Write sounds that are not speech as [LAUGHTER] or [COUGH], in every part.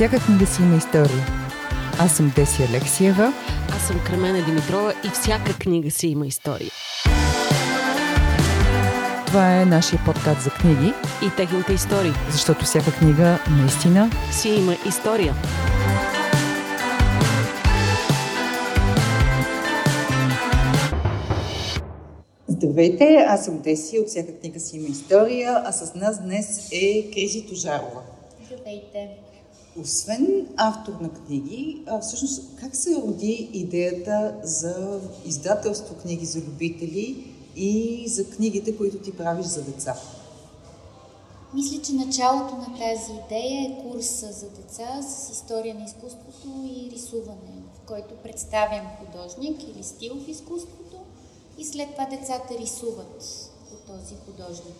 Всяка книга си има история. Аз съм Деси Алексиева. Аз съм Кремена Димитрова и всяка книга си има история. Това е нашия подкаст за книги. И техните истории. Защото всяка книга наистина си има история. Здравейте, аз съм Деси, от всяка книга си има история, а с нас днес е Кризи Тожарова. Здравейте. Освен автор на книги, а, всъщност как се роди идеята за издателство книги за любители и за книгите, които ти правиш за деца? Мисля, че началото на тази идея е курса за деца с история на изкуството и рисуване, в който представям художник или стил в изкуството и след това децата рисуват от този художник.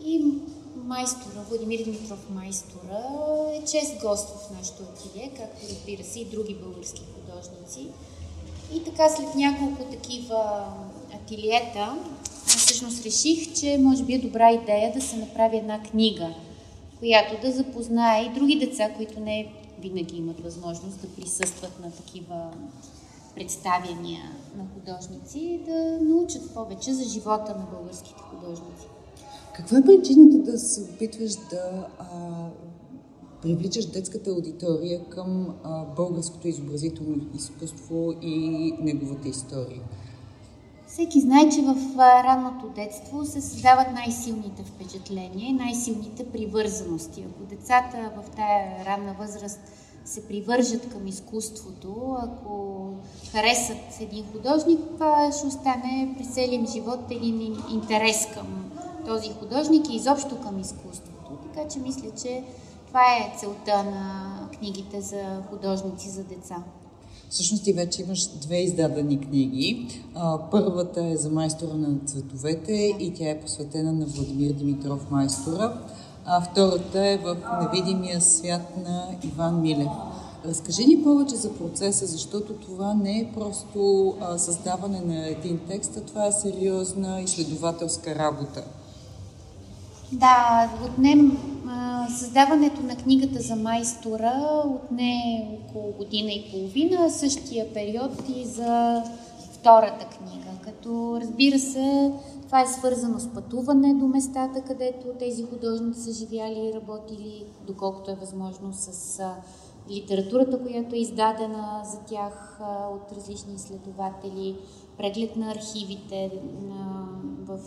И майстора, Владимир Димитров майстора, е чест гост в нашото ателие, както разбира се и други български художници. И така след няколко такива ателиета, всъщност реших, че може би е добра идея да се направи една книга, която да запознае и други деца, които не винаги имат възможност да присъстват на такива представяния на художници, да научат повече за живота на българските художници. Каква е причината да се опитваш да а, привличаш детската аудитория към а, българското изобразително изкуство и неговата история? Всеки знае, че в ранното детство се създават най-силните впечатления най-силните привързаности. Ако децата в тая ранна възраст се привържат към изкуството, ако харесат един художник, ще остане през целия живот един интерес към този художник и изобщо към изкуството. Така че мисля, че това е целта на книгите за художници за деца. Всъщност ти вече имаш две издадени книги. Първата е за майстора на цветовете и тя е посветена на Владимир Димитров майстора. А втората е в невидимия свят на Иван Милев. Разкажи ни повече за процеса, защото това не е просто а, създаване на един текст, а това е сериозна изследователска работа. Да, отнем създаването на книгата за майстора отне около година и половина, същия период и за втората книга. Като разбира се, това е свързано с пътуване до местата, където тези художници са живяли и работили, доколкото е възможно с литературата, която е издадена за тях от различни изследователи, преглед на архивите в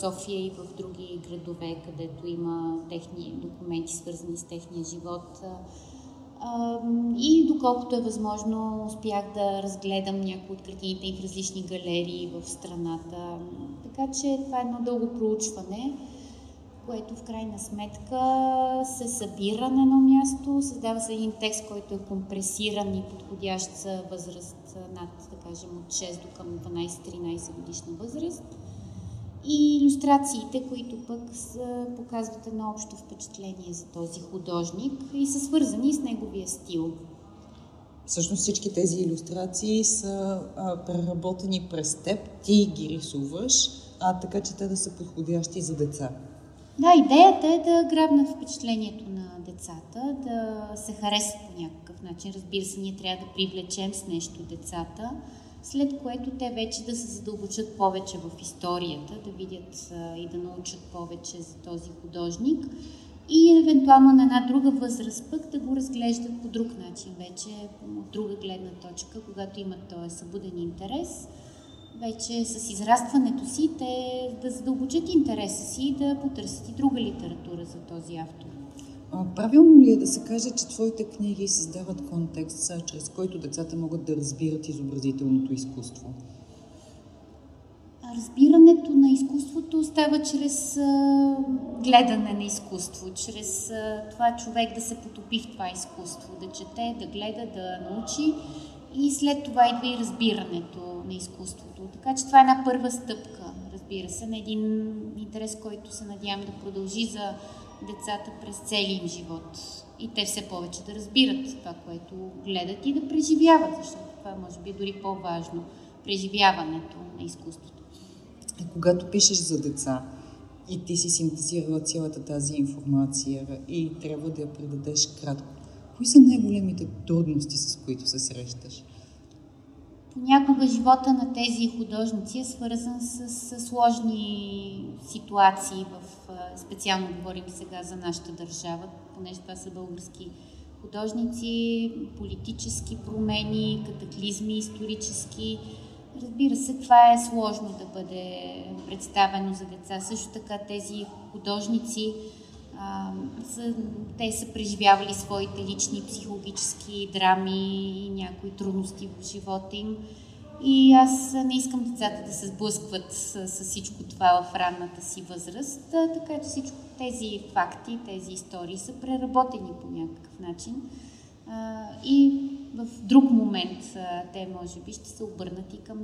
София и в други градове, където има техни документи, свързани с техния живот. И доколкото е възможно, успях да разгледам някои от картините и в различни галерии в страната. Така че това е едно дълго проучване което в крайна сметка се събира на едно място, създава се един текст, който е компресиран и подходящ за възраст над, да кажем, от 6 до към 12-13 годишна възраст. И иллюстрациите, които пък са, показват едно общо впечатление за този художник и са свързани с неговия стил. Всъщност всички тези иллюстрации са а, преработени през теб, ти ги рисуваш, а така че те да са подходящи за деца. Да, идеята е да грабнат впечатлението на децата, да се харесат по някакъв начин. Разбира се, ние трябва да привлечем с нещо децата, след което те вече да се задълбочат повече в историята, да видят и да научат повече за този художник и евентуално на една друга възраст пък да го разглеждат по друг начин, вече от друга гледна точка, когато имат този събуден интерес – вече с израстването си, те да задълбочат интереса си и да потърсят и друга литература за този автор. А, правилно ли е да се каже, че твоите книги създават контекст, чрез който децата могат да разбират изобразителното изкуство? Разбирането на изкуството става чрез а, гледане на изкуство, чрез а, това човек да се потопи в това изкуство, да чете, да гледа, да научи и след това идва и разбирането на изкуството. Така че това е една първа стъпка, разбира се, на един интерес, който се надявам да продължи за децата през целия им живот. И те все повече да разбират това, което гледат и да преживяват, защото това може би е дори по-важно. Преживяването на изкуството. И когато пишеш за деца, и ти си синтезирала цялата тази информация и трябва да я предадеш кратко Кои са най-големите трудности, с които се срещаш? Понякога живота на тези художници е свързан с, с сложни ситуации, в, специално говорим сега за нашата държава, понеже това са български художници, политически промени, катаклизми исторически. Разбира се, това е сложно да бъде представено за деца. Също така тези художници а, са, те са преживявали своите лични психологически драми и някои трудности в живота им. И аз не искам децата да се сблъскват с, с всичко това в ранната си възраст, така че всичко тези факти, тези истории са преработени по някакъв начин. А, и в друг момент а, те, може би, ще се обърнат и към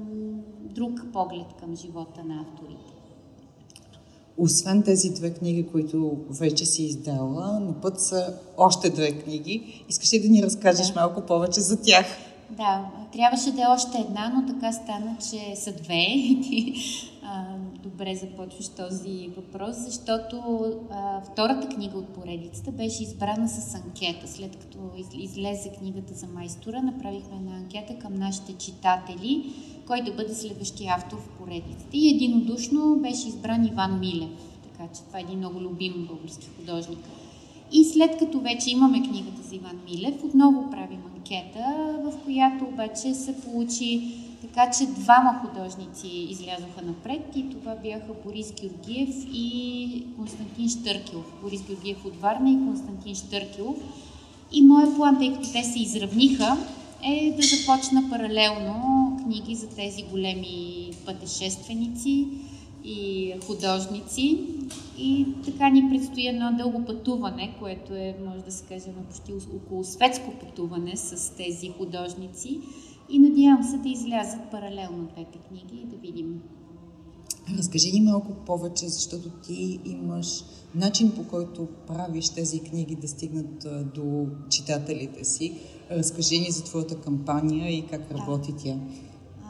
друг поглед към живота на авторите. Освен тези две книги, които вече си издала, на път са още две книги. Искаш ли да ни разкажеш да. малко повече за тях? Да, трябваше да е още една, но така стана, че са две. [LAUGHS] добре започваш този въпрос, защото а, втората книга от поредицата беше избрана с анкета. След като излезе книгата за майстора, направихме една анкета към нашите читатели, кой да бъде следващия автор в поредицата. И единодушно беше избран Иван Милев. Така че това е един много любим български художник. И след като вече имаме книгата за Иван Милев, отново правим анкета, в която обаче се получи така, че двама художници излязоха напред и това бяха Борис Георгиев и Константин Штъркилов. Борис Георгиев от Варна и Константин Штъркилов. И моят план, тъй като те се изравниха, е да започна паралелно книги за тези големи пътешественици и художници. И така ни предстои едно дълго пътуване, което е, може да се каже, почти около светско пътуване с тези художници. И надявам се да излязат паралелно двете книги и да видим. Разкажи ни малко повече, защото ти имаш начин по който правиш тези книги да стигнат до читателите си. Разкажи ни за твоята кампания и как да. работи тя.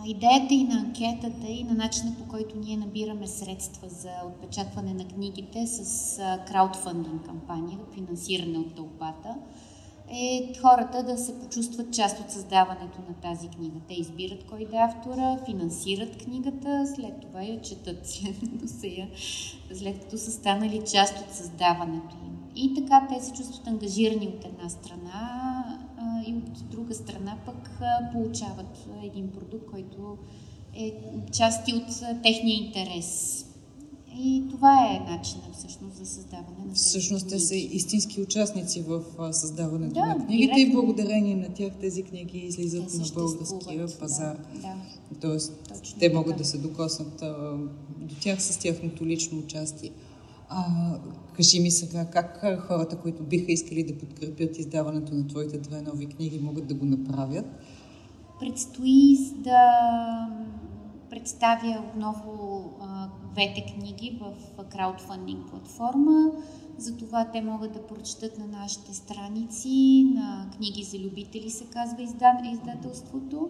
Идеята и на анкетата и на начина по който ние набираме средства за отпечатване на книгите с краудфандинг кампания, финансиране от тълпата, е хората да се почувстват част от създаването на тази книга. Те избират кой да е автора, финансират книгата, след това я четат, [LAUGHS] след като, са станали част от създаването им. И така те се чувстват ангажирани от една страна а, и от друга страна пък а, получават един продукт, който е части от техния интерес. И това е начинът всъщност за създаване на тези Всъщност те са истински участници в създаването да, на книгите директно. и благодарение на тях тези книги излизат те на българския пазар. Да, да. Тоест, Точно те могат да се докоснат а, до тях с тяхното лично участие. А, кажи ми сега, как хората, които биха искали да подкрепят издаването на твоите две нови книги, могат да го направят? Предстои да представя отново двете книги в краудфандинг платформа. Затова те могат да прочитат на нашите страници, на книги за любители се казва издателството,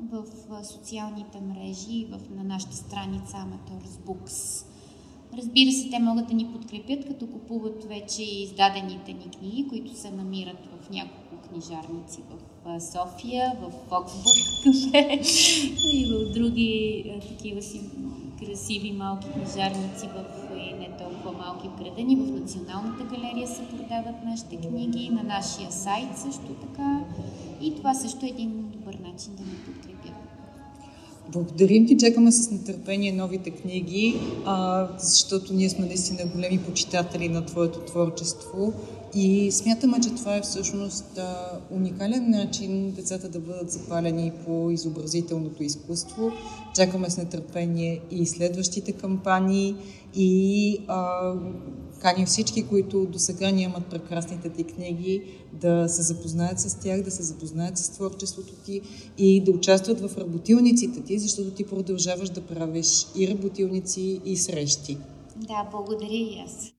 в социалните мрежи, в, на нашата страница Amateurs Books. Разбира се, те могат да ни подкрепят, като купуват вече издадените ни книги, които се намират в няколко книжарници в София, в Фоксбук кафе [LAUGHS] и в други такива си красиви малки книжарници в и не толкова малки в града ни. В Националната галерия се продават нашите книги, на нашия сайт също така. И това също е един добър начин да ни подкрепят. Благодарим ти, чакаме с нетърпение новите книги, а, защото ние сме наистина големи почитатели на твоето творчество и смятаме, че това е всъщност а, уникален начин децата да бъдат запалени по изобразителното изкуство. Чакаме с нетърпение и следващите кампании и а, каня всички, които до сега нямат прекрасните ти книги, да се запознаят с тях, да се запознаят с творчеството ти и да участват в работилниците ти, защото ти продължаваш да правиш и работилници, и срещи. Да, благодаря и аз.